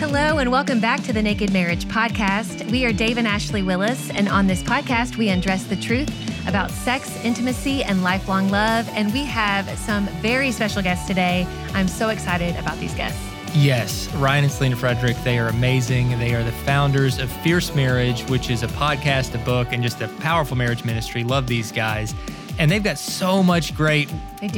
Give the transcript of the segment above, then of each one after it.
Hello, and welcome back to the Naked Marriage Podcast. We are Dave and Ashley Willis, and on this podcast, we undress the truth about sex, intimacy, and lifelong love. And we have some very special guests today. I'm so excited about these guests. Yes, Ryan and Selena Frederick, they are amazing. They are the founders of Fierce Marriage, which is a podcast, a book, and just a powerful marriage ministry. Love these guys. And they've got so much great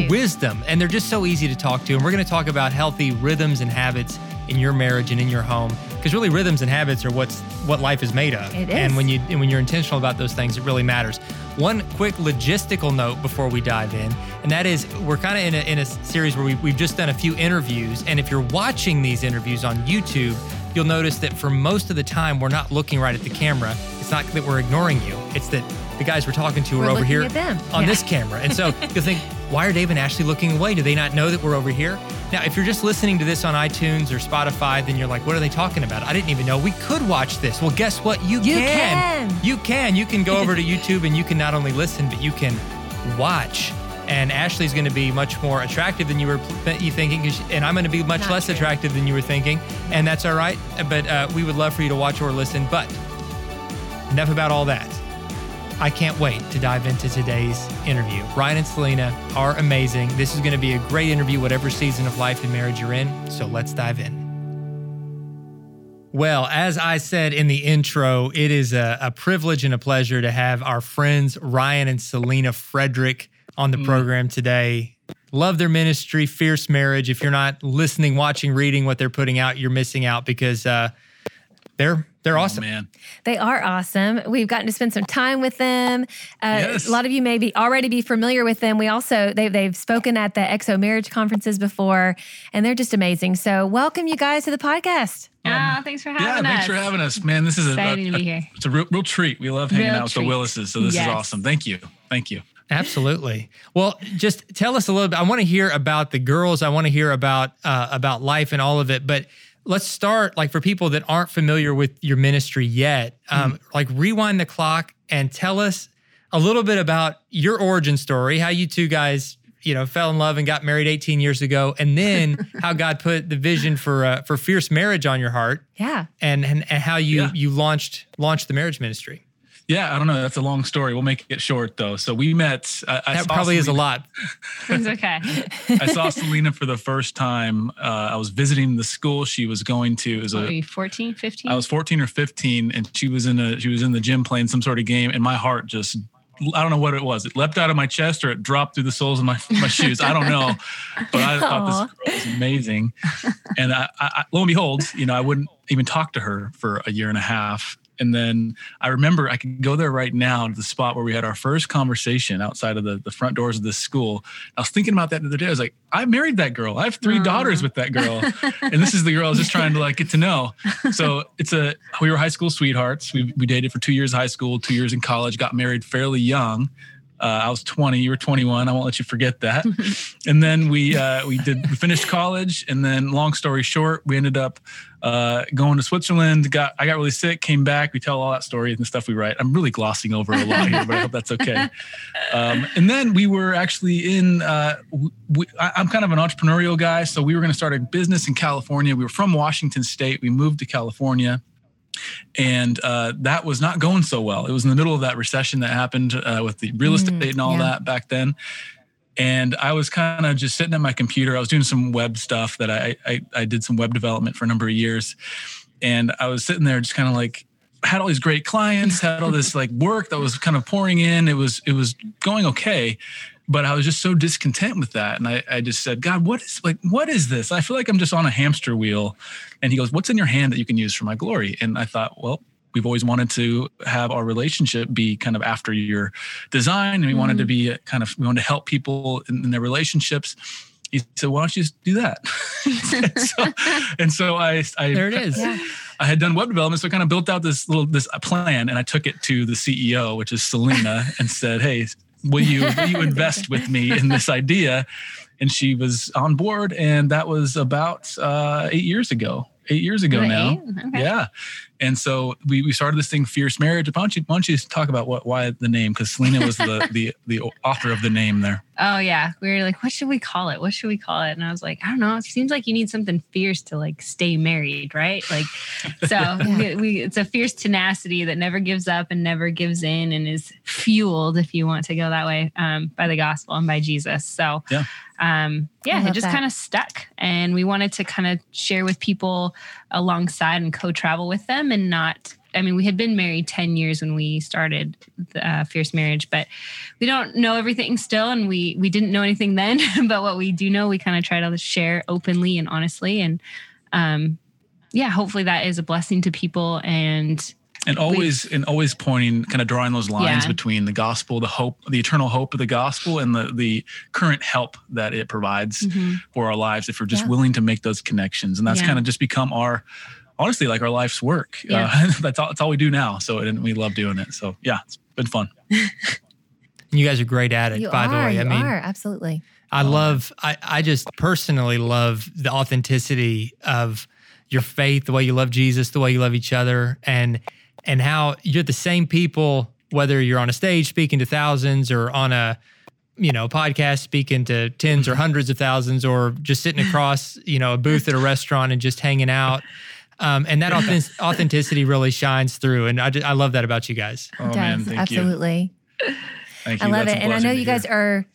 wisdom, and they're just so easy to talk to. And we're going to talk about healthy rhythms and habits in your marriage and in your home, because really rhythms and habits are what's what life is made of. It is. And when you and when you're intentional about those things, it really matters. One quick logistical note before we dive in, and that is we're kind of in a, in a series where we, we've just done a few interviews. And if you're watching these interviews on YouTube, you'll notice that for most of the time, we're not looking right at the camera. It's not that we're ignoring you, it's that the guys we're talking to We're are over here on Yeah. this camera. And so you'll think, why are Dave and Ashley looking away? Do they not know that we're over here? Now, if you're just listening to this on iTunes or Spotify, then you're like, what are they talking about? I didn't even know we could watch this. Well, guess what? You, can You can. You can. You can go over to YouTube and you can not only listen, but you can watch. And Ashley's going to be much more attractive than you were you thinking, and I'm going to be much Not less true. attractive than you were thinking, and that's all right. But uh, we would love for you to watch or listen. But enough about all that. I can't wait to dive into today's interview. Ryan and Selena are amazing. This is going to be a great interview, whatever season of life and marriage you're in. So let's dive in. Well, as I said in the intro, it is a, a privilege and a pleasure to have our friends Ryan and Selena Frederick on the program today. Love their ministry, Fierce Marriage. If you're not listening, watching, reading what they're putting out, you're missing out because uh, they're they're awesome. man. They are awesome. We've gotten to spend some time with them. Uh, Yes. A lot of you may be already be familiar with them. We also they they've spoken at the XO marriage conferences before, and they're just amazing. So welcome you guys to the podcast. Ah, thanks for having Yeah, us. thanks for having us, man. This is a, Exciting to be a- here. it's a real, real treat. We love hanging Real out with treat. the Willises, so this Yes. is awesome. Thank you, thank you. Absolutely. Well, just tell us a little bit. I want to hear about the girls. I want to hear about uh, about life and all of it. But let's start like for people that aren't familiar with your ministry yet. Um, Like rewind the clock and tell us a little bit about your origin story, how you two guys you know fell in love and got married 18 years ago, and then how God put the vision for uh, for fierce marriage on your heart, Yeah. and and, and how you Yeah. you launched launched the marriage ministry. Yeah, I don't know. That's a long story. We'll make it short though. So we met. I, I That saw probably is a lot. It's okay. I saw Selena for the first time. Uh, I was visiting the school she was going to. It was What were a, you, 14, 15? I was 14 or 15, and she was in a she was in the gym playing some sort of game, and my heart just I don't know what it was. It leapt out of my chest or it dropped through the soles of my my shoes. I don't know, but I thought this girl was amazing. And I, I, lo and behold, you know, I wouldn't even talk to her for a year and a half. And then I remember I could go there right now to the spot where we had our first conversation outside of the, the front doors of this school. I was thinking about that the other day. I was like, I married that girl. I have three Aw. daughters with that girl. and this is the girl I was just trying to like get to know. So it's a we were high school sweethearts. We we dated for two years high school, two years in college, got married fairly young. Uh, I was 20, you were 21. I won't let you forget that. and then we uh, we did we finished college, and then long story short, we ended up uh, going to Switzerland. Got I got really sick, came back. We tell all that story and the stuff we write. I'm really glossing over a lot here, but I hope that's okay. Um, and then we were actually in. Uh, we, I, I'm kind of an entrepreneurial guy, so we were going to start a business in California. We were from Washington State. We moved to California and uh, that was not going so well. It was in the middle of that recession that happened uh, with the real estate Mm, and all yeah. that back then. and I was kind of just sitting at my computer. I was doing some web stuff that I, I I did some web development for a number of years, and I was sitting there just kind of like had all these great clients, had all this like work that was kind of pouring in. It was it was going okay, but I was just so discontent with that. And I, I just said, God, what is like what is this? I feel like I'm just on a hamster wheel. And he goes, What's in your hand that you can use for my glory? And I thought, well, we've always wanted to have our relationship be kind of after your design and we mm. wanted to be kind of we wanted to help people in, in their relationships he said why don't you just do that and, so, and so I, I there it is yeah. I had done web development, so I kind of built out this little this plan, and I took it to the CEO, which is Selena, and said, "Hey, will you will you invest with me in this idea?" And she was on board, and that was about uh, eight years ago eight years ago now. Okay. Yeah. And so we, we started this thing, Fierce Marriage. Why don't you, why don't you talk about what why the name? Because Selena was the, the the author of the name there. Oh yeah. We were like, what should we call it? What should we call it? And I was like, I don't know. It seems like you need something fierce to like stay married, right? Like so yeah. we, we, it's a fierce tenacity that never gives up and never gives in and is fueled, if you want to go that way, um, by the gospel and by Jesus. So yeah um, yeah, it just kind of stuck. And we wanted to kind of share with people alongside and co travel with them and not. I mean, we had been married 10 years when we started the uh, Fierce Marriage, but we don't know everything still. And we, we didn't know anything then, but what we do know, we kind of try to share openly and honestly. And um, yeah, hopefully that is a blessing to people and and always and always pointing kind of drawing those lines yeah. between the gospel the hope the eternal hope of the gospel and the the current help that it provides mm-hmm. for our lives if we're just yeah. willing to make those connections and that's yeah. kind of just become our honestly like our life's work. Uh, that's all that's all we do now. So and we love doing it. So yeah it's been fun. You guys are great at it you by are, the way. I mean are, absolutely. I love i i just personally love the authenticity of your faith the way you love jesus the way you love each other and and how you're the same people, whether you're on a stage speaking to thousands or on a you know podcast speaking to tens or hundreds of thousands or just sitting across you know a booth at a restaurant and just hanging out um, and that authentic- authenticity really shines through and I, just, I love that about you guys oh, it does, man, absolutely you. Thank you. I love That's it and I know you guys are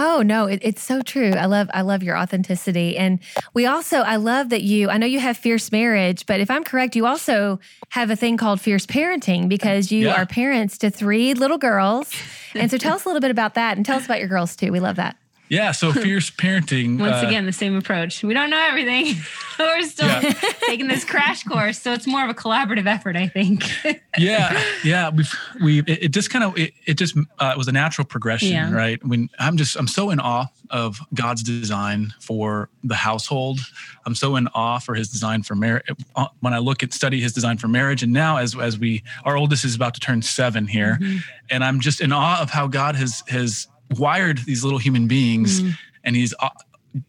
Oh no, it, it's so true. I love I love your authenticity, and we also I love that you. I know you have fierce marriage, but if I'm correct, you also have a thing called fierce parenting because you yeah. are parents to three little girls. And so tell us a little bit about that, and tell us about your girls too. We love that. Yeah, so fierce parenting. Once uh, again, the same approach. We don't know everything. We're still yeah. taking this crash course, so it's more of a collaborative effort, I think. yeah, yeah. We've we it, it just kind of it, it just uh, it was a natural progression, yeah. right? When I'm just I'm so in awe of God's design for the household. I'm so in awe for His design for marriage. Uh, when I look at study His design for marriage, and now as as we our oldest is about to turn seven here, mm-hmm. and I'm just in awe of how God has has wired these little human beings mm-hmm. and he's uh,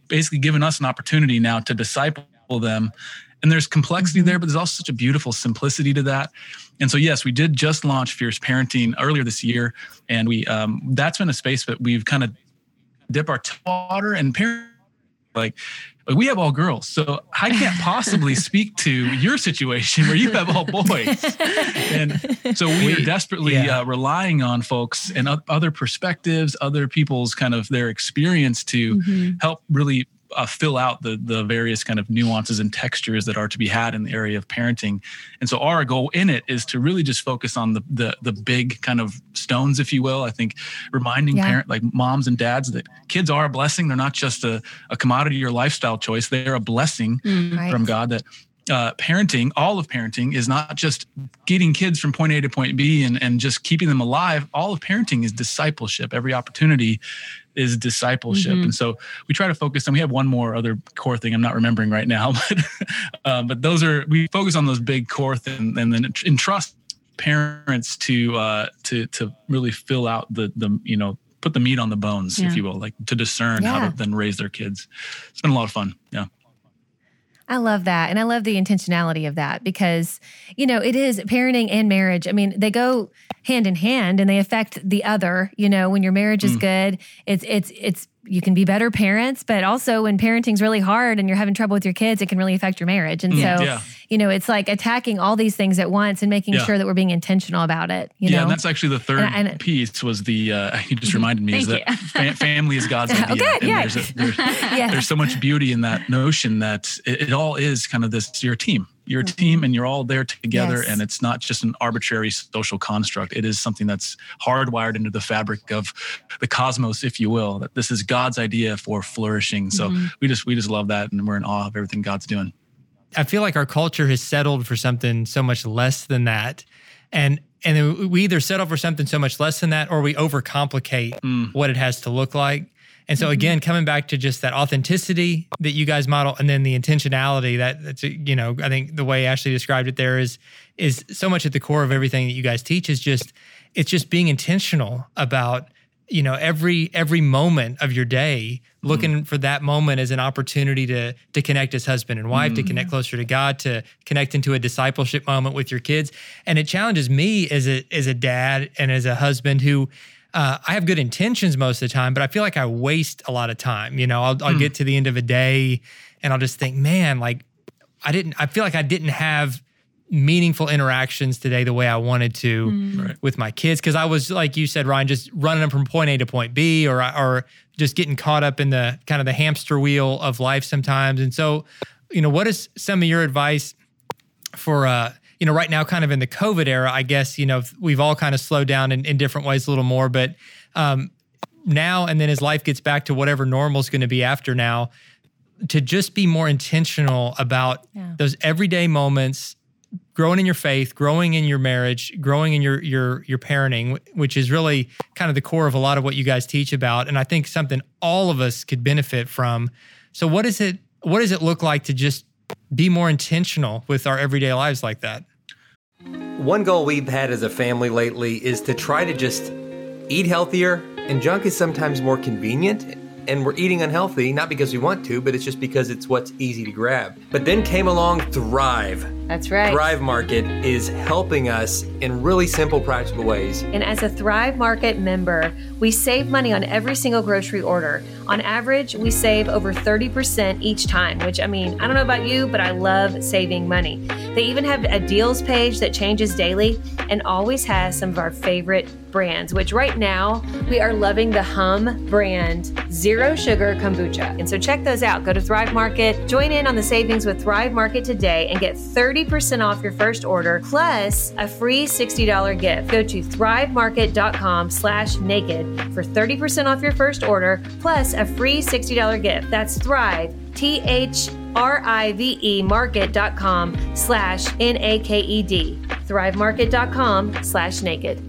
basically given us an opportunity now to disciple them and there's complexity mm-hmm. there but there's also such a beautiful simplicity to that and so yes we did just launch fierce parenting earlier this year and we um, that's been a space that we've kind of dip our water and parent like we have all girls, so I can't possibly speak to your situation where you have all boys. and so we, we are desperately yeah. uh, relying on folks and other perspectives, other people's kind of their experience to mm-hmm. help really uh, fill out the the various kind of nuances and textures that are to be had in the area of parenting. And so our goal in it is to really just focus on the the, the big kind of stones, if you will. I think reminding yeah. parent like moms and dads that kids are a blessing. They're not just a, a commodity or lifestyle choice. They're a blessing mm, right. from God that uh, parenting, all of parenting is not just getting kids from point A to point B and, and just keeping them alive. All of parenting is discipleship. Every opportunity is discipleship. Mm-hmm. And so we try to focus and we have one more other core thing I'm not remembering right now, but, um, but those are, we focus on those big core things and then entrust parents to, uh, to, to really fill out the, the, you know, put the meat on the bones, yeah. if you will, like to discern yeah. how to then raise their kids. It's been a lot of fun. Yeah. I love that. And I love the intentionality of that because, you know, it is parenting and marriage. I mean, they go hand in hand and they affect the other. You know, when your marriage is mm. good, it's it's it's you can be better parents, but also when parenting's really hard and you're having trouble with your kids, it can really affect your marriage. And Mm, so, yeah. you know, it's like attacking all these things at once and making Yeah. sure that we're being intentional about it. You yeah, know, and that's actually the third And- and- piece was the uh, you just reminded me is that fa- family is God's idea. Okay, and yeah. there's, a, there's, yeah. there's so much beauty in that notion that it, it all is kind of this you're team. You're a team and you're all there together Mm-hmm. Yes. and it's not just an arbitrary social construct. It is something that's hardwired into the fabric of the cosmos, if you will. That this is God's idea for flourishing. So Mm-hmm. we just we just love that and we're in awe of everything God's doing. I feel like our culture has settled for something so much less than that. And and we either settle for something so much less than that or we overcomplicate Mm. what it has to look like. And so again, mm-hmm. coming back to just that authenticity that you guys model and then the intentionality that that's you know, I think the way Ashley described it there is is so much at the core of everything that you guys teach is just it's just being intentional about you know every every moment of your day looking mm-hmm. for that moment as an opportunity to to connect as husband and wife to connect mm-hmm. closer to god to connect into a discipleship moment with your kids. And it challenges me as a as a dad and as a husband who uh, I have good intentions most of the time, but I feel like I waste a lot of time. You know, I'll, I'll get to the end of a day and I'll just think, man, like I didn't, I feel like I didn't have meaningful interactions today the way I wanted to Right. with my kids because I was like you said, Ryan, just running them from point A to point B, or or just getting caught up in the kind of the hamster wheel of life sometimes. And so, you know, what is some of your advice for uh you know right now kind of in the covid era i guess you know we've all kind of slowed down in, in different ways a little more but um now and then as life gets back to whatever normal is going to be after now to just be more intentional about Yeah. those everyday moments growing in your faith growing in your marriage growing in your your your parenting, which is really kind of the core of a lot of what you guys teach about and i think something all of us could benefit from so what is it what does it look like to just be more intentional with our everyday lives like that One goal we've had as a family lately is to try to just eat healthier, and junk is sometimes more convenient. And we're eating unhealthy, not because we want to, but it's just because it's what's easy to grab. But then came along Thrive. That's right. Thrive Market is helping us in really simple, practical ways. And as a Thrive Market member, we save money on every single grocery order. On average, we save over 30% each time, which I mean, I don't know about you, but I love saving money. They even have a deals page that changes daily and always has some of our favorite brands, which right now we are loving the Humm brand Zero Sugar Kombucha. And so check those out. Go to Thrive Market, join in on the savings with Thrive Market today and get 30% off your first order plus a free $60 gift. Go to thrivemarket.com slash naked for 30% off your first order plus a free $60 gift. That's Thrive, T H R I V E market.com slash N A K E D. Thrivemarket.com slash naked.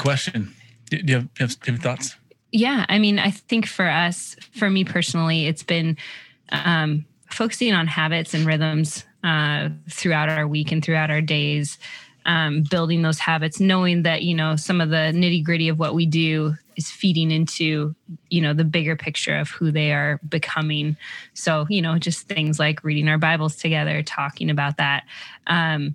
Question. Do do you have, do you have, thoughts? Yeah, I mean, I think for us, for me personally, it's been um, focusing on habits and rhythms uh, throughout our week and throughout our days, um, building those habits, knowing that you know some of the nitty gritty of what we do is feeding into you know the bigger picture of who they are becoming. So you know, just things like reading our Bibles together, talking about that. Um,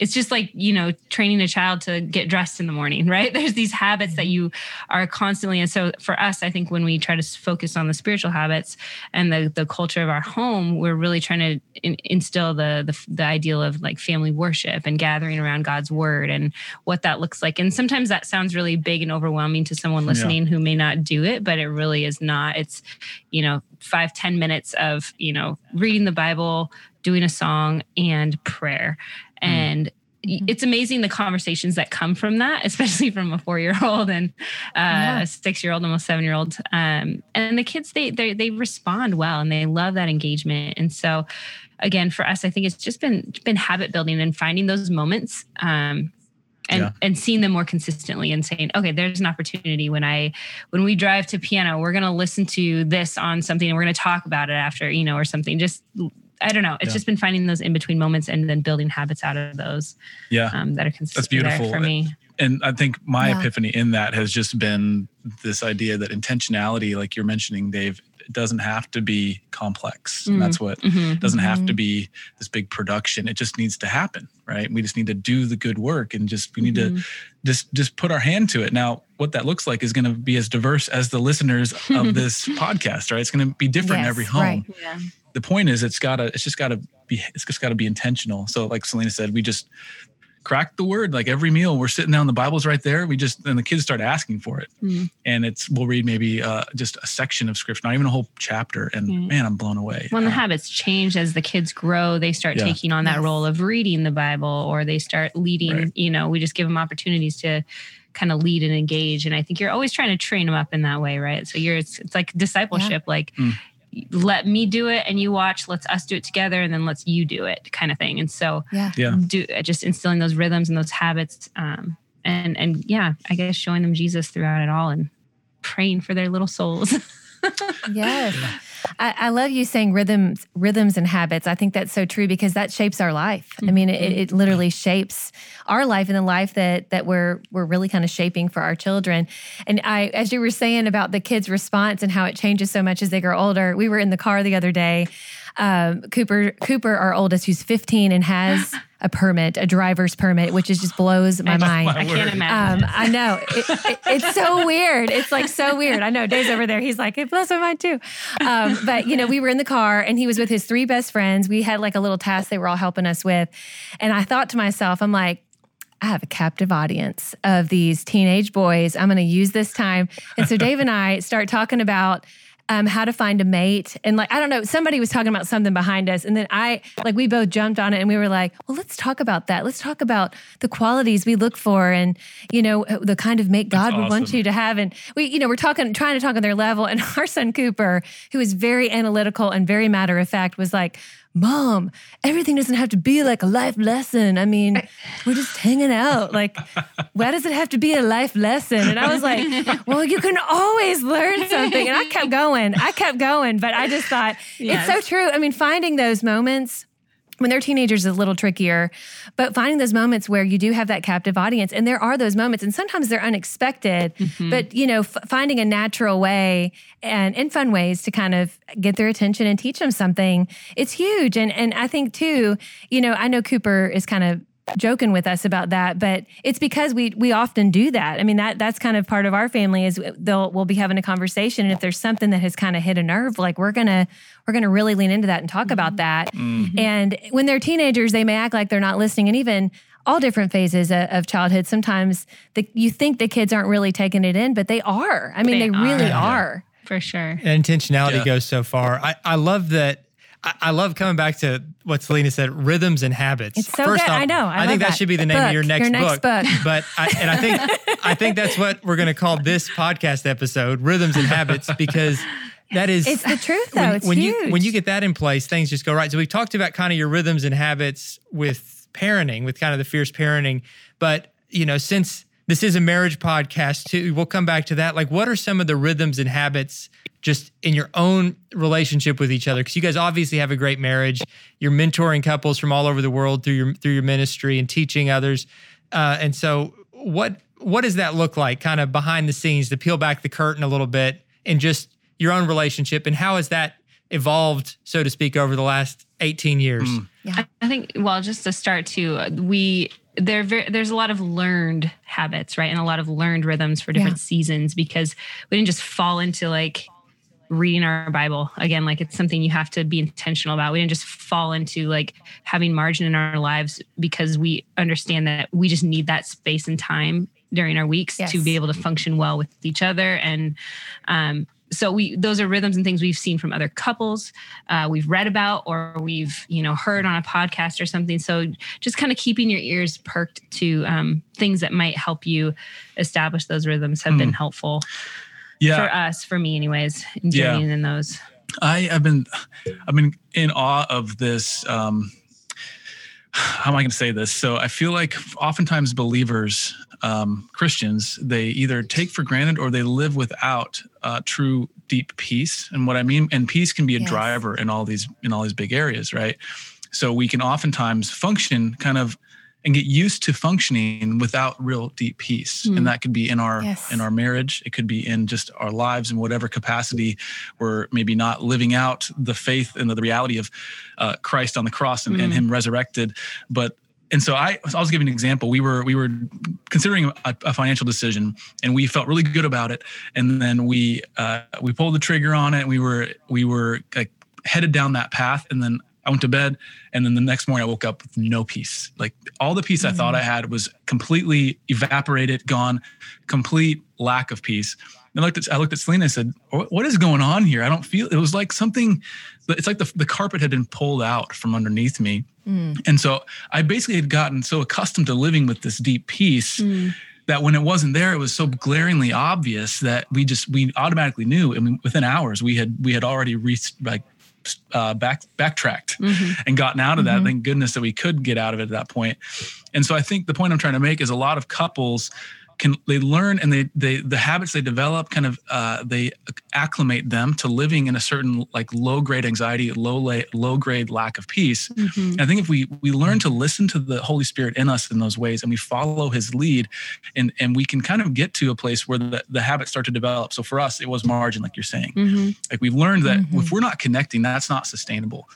it's just like you know training a child to get dressed in the morning right there's these habits that mm-hmm. you are constantly and so for us i think when we try to focus on the spiritual habits and the the culture of our home we're really trying to in, instill the, the the ideal of like family worship and gathering around god's word and what that looks like and sometimes that sounds really big and overwhelming to someone listening yeah. who may not do it but it really is not it's you know five ten minutes of you know reading the bible doing a song and prayer. And mm-hmm. it's amazing the conversations that come from that, especially from a four year old and uh, yeah. a six year old, almost seven year old. Um, and the kids, they, they, they respond well and they love that engagement. And so, again, for us, I think it's just been, been habit building and finding those moments. Um, and, yeah. and seeing them more consistently and saying okay there's an opportunity when i when we drive to piano we're going to listen to this on something and we're going to talk about it after you know or something just I don't know. It's yeah. just been finding those in between moments and then building habits out of those. Yeah, um, that are consistent. That's beautiful for me. And I think my yeah. epiphany in that has just been this idea that intentionality, like you're mentioning, Dave, doesn't have to be complex. Mm. that's what mm-hmm. doesn't have to mm-hmm. be this big production. It just needs to happen, right? We just need to do the good work and just we need mm-hmm. to just just put our hand to it. Now, what that looks like is going to be as diverse as the listeners of this podcast, right? It's going to be different yes, in every home. Right. Yeah the point is it's gotta it's just gotta be it's just gotta be intentional so like selena said we just crack the word like every meal we're sitting down the bible's right there we just and the kids start asking for it mm. and it's we'll read maybe uh, just a section of scripture not even a whole chapter and mm. man i'm blown away when the habits change as the kids grow they start yeah. taking on that yes. role of reading the bible or they start leading right. you know we just give them opportunities to kind of lead and engage and i think you're always trying to train them up in that way right so you're it's, it's like discipleship yeah. like mm let me do it and you watch let's us do it together and then let's you do it kind of thing. And so yeah, yeah. do just instilling those rhythms and those habits um and and yeah i guess showing them jesus throughout it all and praying for their little souls. Yes I, I, love you saying rhythms, rhythms and habits. I think that's so true because that shapes our life. Mm-hmm. I mean, it, it, literally shapes our life and the life that that we're we're really kind of shaping for our children. And I, as you were saying about the kids' response and how it changes so much as they grow older, we were in the car the other day. Um, Cooper, Cooper, our oldest, who's 15 and has a permit, a driver's permit, which is just blows my mind. My I can't imagine. Um, I know it, it, it's so weird. It's like so weird. I know Dave's over there. He's like, it blows my mind too. Um, but you know, we were in the car and he was with his three best friends. We had like a little task they were all helping us with, and I thought to myself, I'm like. I have a captive audience of these teenage boys. I'm going to use this time. And so Dave and I start talking about um, how to find a mate. And like, I don't know, somebody was talking about something behind us. And then I, like, we both jumped on it and we were like, well, let's talk about that. Let's talk about the qualities we look for and, you know, the kind of mate God would want you to have. And we, you know, we're talking, trying to talk on their level. And our son Cooper, who is very analytical and very matter of fact, was like, Mom, everything doesn't have to be like a life lesson. I mean, we're just hanging out. Like, why does it have to be a life lesson? And I was like, Well, you can always learn something. And I kept going. I kept going. But I just thought, yes. it's so true. I mean, finding those moments when they're teenagers is a little trickier, but finding those moments where you do have that captive audience, and there are those moments, and sometimes they're unexpected, mm-hmm. but you know, f- finding a natural way and in fun ways to kind of get their attention and teach them something, it's huge. And and I think too, you know, I know Cooper is kind of joking with us about that, but it's because we we often do that. I mean that that's kind of part of our family is they'll we'll be having a conversation, and if there's something that has kind of hit a nerve, like we're gonna we're gonna really lean into that and talk mm-hmm. about that. Mm-hmm. And when they're teenagers, they may act like they're not listening, and even all different phases of, of childhood. Sometimes the, you think the kids aren't really taking it in, but they are. I mean, they, they really are. For sure. And intentionality yeah. goes so far. I, I love that I, love coming back to what Selena said: rhythms and habits. It's so First good. Off, I know. I, I think that. that. should be the name book. of your next, your next book. book. But I, and I think I think that's what we're going to call this podcast episode: rhythms and habits, because that is it's the truth though. When, it's when huge. you when you get that in place, things just go right. So we've talked about kind of your rhythms and habits with parenting, with kind of the fierce parenting. But you know, since this is a marriage podcast too, we'll come back to that. Like, what are some of the rhythms and habits just in your own relationship with each other because you guys obviously have a great marriage you're mentoring couples from all over the world through your through your ministry and teaching others uh, and so what what does that look like kind of behind the scenes to peel back the curtain a little bit and just your own relationship and how has that evolved so to speak over the last 18 years mm. Yeah. I think, well, just to start too, we, there, there's a lot of learned habits, right? And a lot of learned rhythms for different yeah. seasons because we didn't just fall into like reading our Bible. Again, like it's something you have to be intentional about. We didn't just fall into like having margin in our lives because we understand that we just need that space and time during our weeks yes. to be able to function well with each other and um, so we those are rhythms and things we've seen from other couples uh, we've read about or we've you know heard on a podcast or something so just kind of keeping your ears perked to um, things that might help you establish those rhythms have mm. been helpful yeah for us for me anyways journeying yeah. in those i have been i've been in awe of this um how am i going to say this so i feel like oftentimes believers um, Christians, they either take for granted or they live without uh, true deep peace. And what I mean, and peace can be a yes. driver in all these in all these big areas, right? So we can oftentimes function kind of and get used to functioning without real deep peace mm. and that could be in our yes. in our marriage it could be in just our lives in whatever capacity we're maybe not living out the faith and the reality of uh, christ on the cross and, mm. and him resurrected but and so I, I was giving an example. We were we were considering a, a, financial decision, and we felt really good about it. And then we uh, we pulled the trigger on it. we were we were like headed down that path. And then I went to bed, and then the next morning I woke up with no peace. Like all the peace mm-hmm. I thought I mm. had was completely evaporated, gone, complete lack of peace. And I looked at I looked at Selena and said, "What is going on here? I don't feel." It was like something. It's like the the carpet had been pulled out from underneath me, mm. and so I basically had gotten so accustomed to living with this deep peace. Mm. That when it wasn't there, it was so glaringly obvious that we just we automatically knew. I mean, within hours, we had we had already reached like uh, back backtracked mm-hmm. and gotten out of that. Mm-hmm. Thank goodness that we could get out of it at that point. And so I think the point I'm trying to make is a lot of couples can they learn and they they the habits they develop kind of uh, they acclimate them to living in a certain like low grade anxiety low la- low grade lack of peace mm-hmm. and i think if we we learn to listen to the holy spirit in us in those ways and we follow his lead and and we can kind of get to a place where the, the habits start to develop so for us it was margin like you're saying mm-hmm. like we've learned that mm-hmm. if we're not connecting that's not sustainable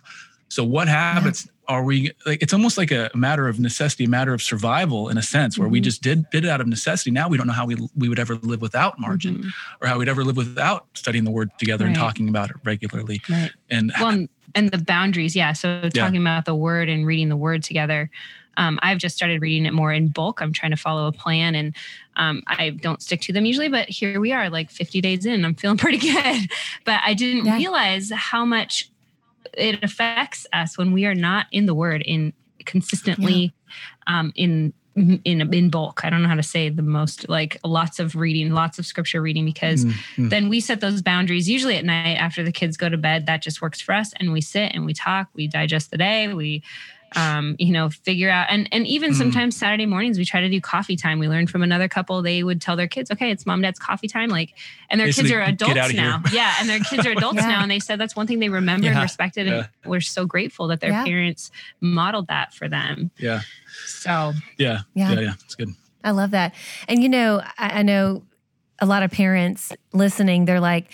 so what habits are we like it's almost like a matter of necessity a matter of survival in a sense where mm-hmm. we just did did it out of necessity now we don't know how we we would ever live without margin mm-hmm. or how we'd ever live without studying the word together right. and talking about it regularly right. and well, and the boundaries yeah so talking yeah. about the word and reading the word together um, I've just started reading it more in bulk. I'm trying to follow a plan and um, I don't stick to them usually, but here we are, like 50 days in. I'm feeling pretty good. But I didn't yeah. realize how much it affects us when we are not in the word in consistently yeah. um, in in in bulk. I don't know how to say the most like lots of reading, lots of scripture reading because mm-hmm. then we set those boundaries usually at night after the kids go to bed. That just works for us and we sit and we talk, we digest the day, we um, you know, figure out and and even mm. sometimes Saturday mornings we try to do coffee time. We learned from another couple, they would tell their kids, okay, it's mom, dad's coffee time. Like and their Basically, kids are adults now. yeah. And their kids are adults yeah. now. And they said that's one thing they remember yeah. and respected. And yeah. we're so grateful that their parents modeled that for them. Yeah. So yeah. Yeah. Yeah. yeah. It's good. I love that. And you know, I, I know a lot of parents listening, they're like,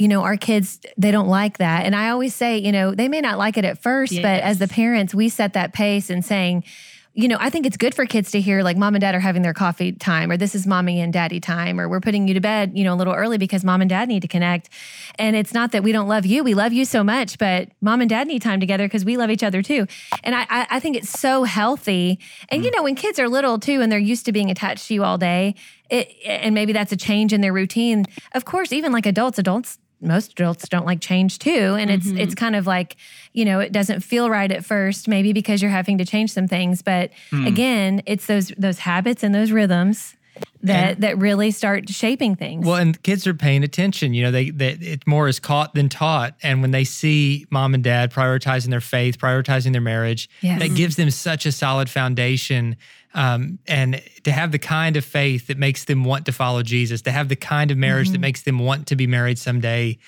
you know, our kids, they don't like that. And I always say, you know, they may not like it at first, yes. but as the parents, we set that pace and saying, you know, I think it's good for kids to hear like mom and dad are having their coffee time, or this is mommy and daddy time, or we're putting you to bed, you know, a little early because mom and dad need to connect. And it's not that we don't love you, we love you so much, but mom and dad need time together because we love each other too. And I, I think it's so healthy. And, you mm. know, when kids are little too and they're used to being attached to you all day, it, and maybe that's a change in their routine. Of course, even like adults, adults most adults don't like change too and it's mm-hmm. it's kind of like you know it doesn't feel right at first maybe because you're having to change some things but mm. again it's those those habits and those rhythms that and, that really start shaping things. Well, and kids are paying attention. You know, they that it more is caught than taught. And when they see mom and dad prioritizing their faith, prioritizing their marriage, yes. that gives them such a solid foundation. Um, and to have the kind of faith that makes them want to follow Jesus, to have the kind of marriage mm-hmm. that makes them want to be married someday.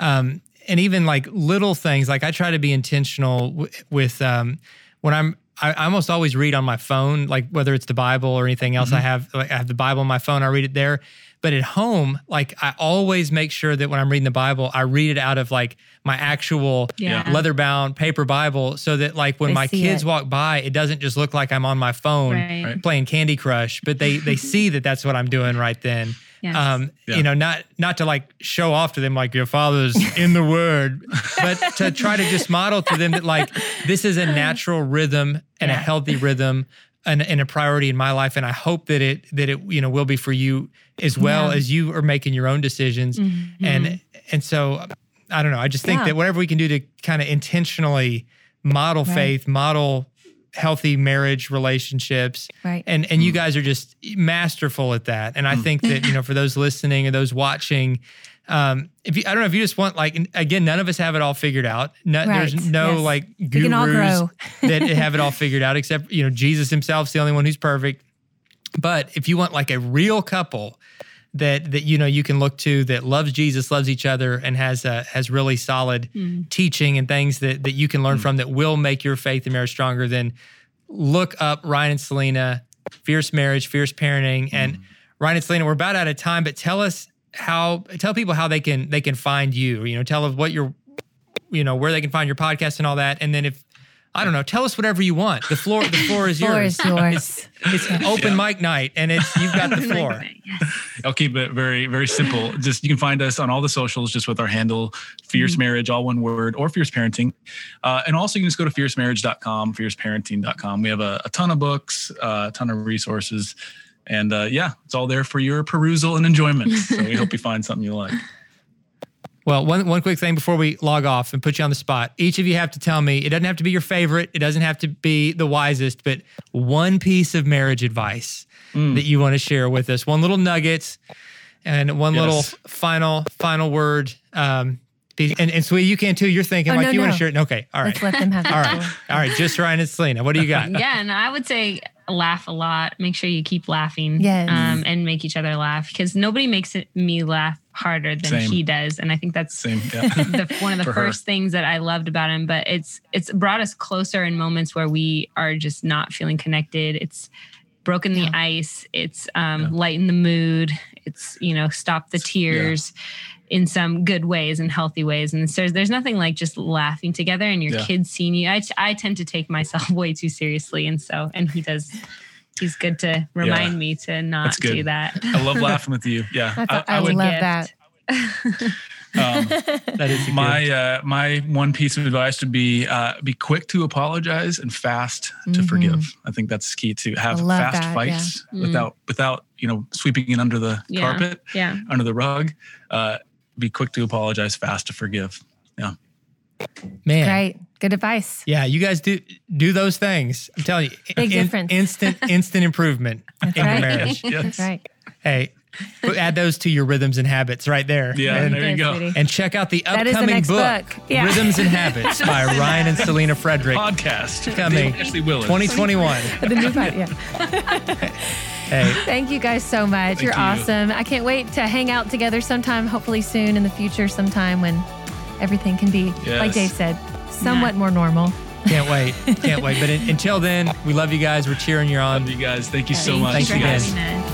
Um, and even like little things, like I try to be intentional w- with um, when I'm I, I almost always read on my phone, like whether it's the Bible or anything else. I mm-hmm. have like I have the Bible on my phone. I read it there. But at home, like I always make sure that when I'm reading the Bible, I read it out of like my actual Yeah. leather bound paper Bible, so that like when They my kids it. walk by, it doesn't just look like I'm on my phone Right. Right. playing Candy Crush, but they they see that that's what I'm doing right then. Yes. Um, Yeah. you know, not not to like show off to them like your father's in the word, but to try to just model to them that like this is a natural rhythm and a healthy rhythm and, and a priority in my life. And I hope that it that it you know will be for you as well Yeah. as you are making your own decisions. Mm-hmm. And and so I don't know. I just think Yeah. that whatever we can do to kind of intentionally model Right. faith, model healthy marriage relationships. Right. and and you guys are just masterful at that. And i think that you know for those listening or those watching um if you i don't know if you just want like again none of us have it all figured out. No, there's no yes. like We can gurus that have it all figured out except you know jesus himself's the only one who's perfect. But if you want like a real couple that that you know you can look to that loves Jesus, loves each other, and has uh, has really solid teaching and things that that you can learn from that will make your faith and marriage stronger. Then look up Ryan and Selena, Fierce Marriage, Fierce Parenting, and Ryan and Selena. We're about out of time, but tell us how tell people how they can they can find you. You know, tell us what your you know where they can find your podcast and all that, and then if I don't know, tell us whatever you want. The floor the floor is yours. Floor yours. is yours. It's open mic night, and it's you've got the floor. I'll keep it very, very simple. Just you can find us on all the socials just with our handle, Fierce Mm-hmm. Marriage, all one word, or Fierce Parenting. Uh, and also you can just go to fiercemarriage.com, fierceparenting.com. We have a, a ton of books, uh, a ton of resources. And uh, yeah, it's all there for your perusal and enjoyment. So we hope you find something you like. Well, one one quick thing before we log off and put you on the spot. Each of you have to tell me. It doesn't have to be your favorite. It doesn't have to be the wisest, but one piece of marriage advice that you want to share with us. One little nugget, and one Yes. little final final word. Um, piece- and and sweetie, you can too. You're thinking Oh, like no, you want no. to share it. Okay, all right, Let's let them have the all right, floor. all right. Just Ryan and Selena. What do you got? yeah, and I would say laugh a lot. Make sure you keep laughing. Yes. Um, and make each other laugh because nobody makes it, me laugh harder than Same. he does, and I think that's Same. Yeah. the, one of the For her. first things that I loved about him. But it's it's brought us closer in moments where we are just not feeling connected. It's broken the ice. It's um, Yeah. lightened the mood. It's you know stopped the tears. In some good ways and healthy ways, and so there's nothing like just laughing together and your Yeah. kids seeing you. I, I tend to take myself way too seriously, and so and he does. He's good to remind me to not do that. I love laughing with you. Yeah. I, thought, I, would, love gift. that. um, That is my uh, my one piece of advice would be uh, be quick to apologize and fast to forgive. I think that's key to have fast that, fights yeah. Mm. without without you know sweeping it under the Yeah. carpet, Yeah. under the rug. Uh, be quick to apologize, fast to forgive. Yeah, man. Great. Good advice. Yeah, you guys do do those things. I'm telling you, Big difference. instant instant improvement in your right. marriage. Yes. That's right. Hey, add those to your rhythms and habits right there. yeah. And, there you go. and check out the That is the upcoming next book, book. Yeah. Rhythms and Habits by Ryan and Selena Frederick, Podcast Coming. Ashley Willis. 2021. The new pod, yeah. Hey, Thank you guys so much. You're you. awesome. I can't wait to hang out together sometime, hopefully soon in the future, sometime when everything can be, like Dave said, somewhat more normal. can't wait. Can't wait. But in, until then, we love you guys. We're cheering you on. Love you guys. Thank you so Thank much. Thanks you for again. having us.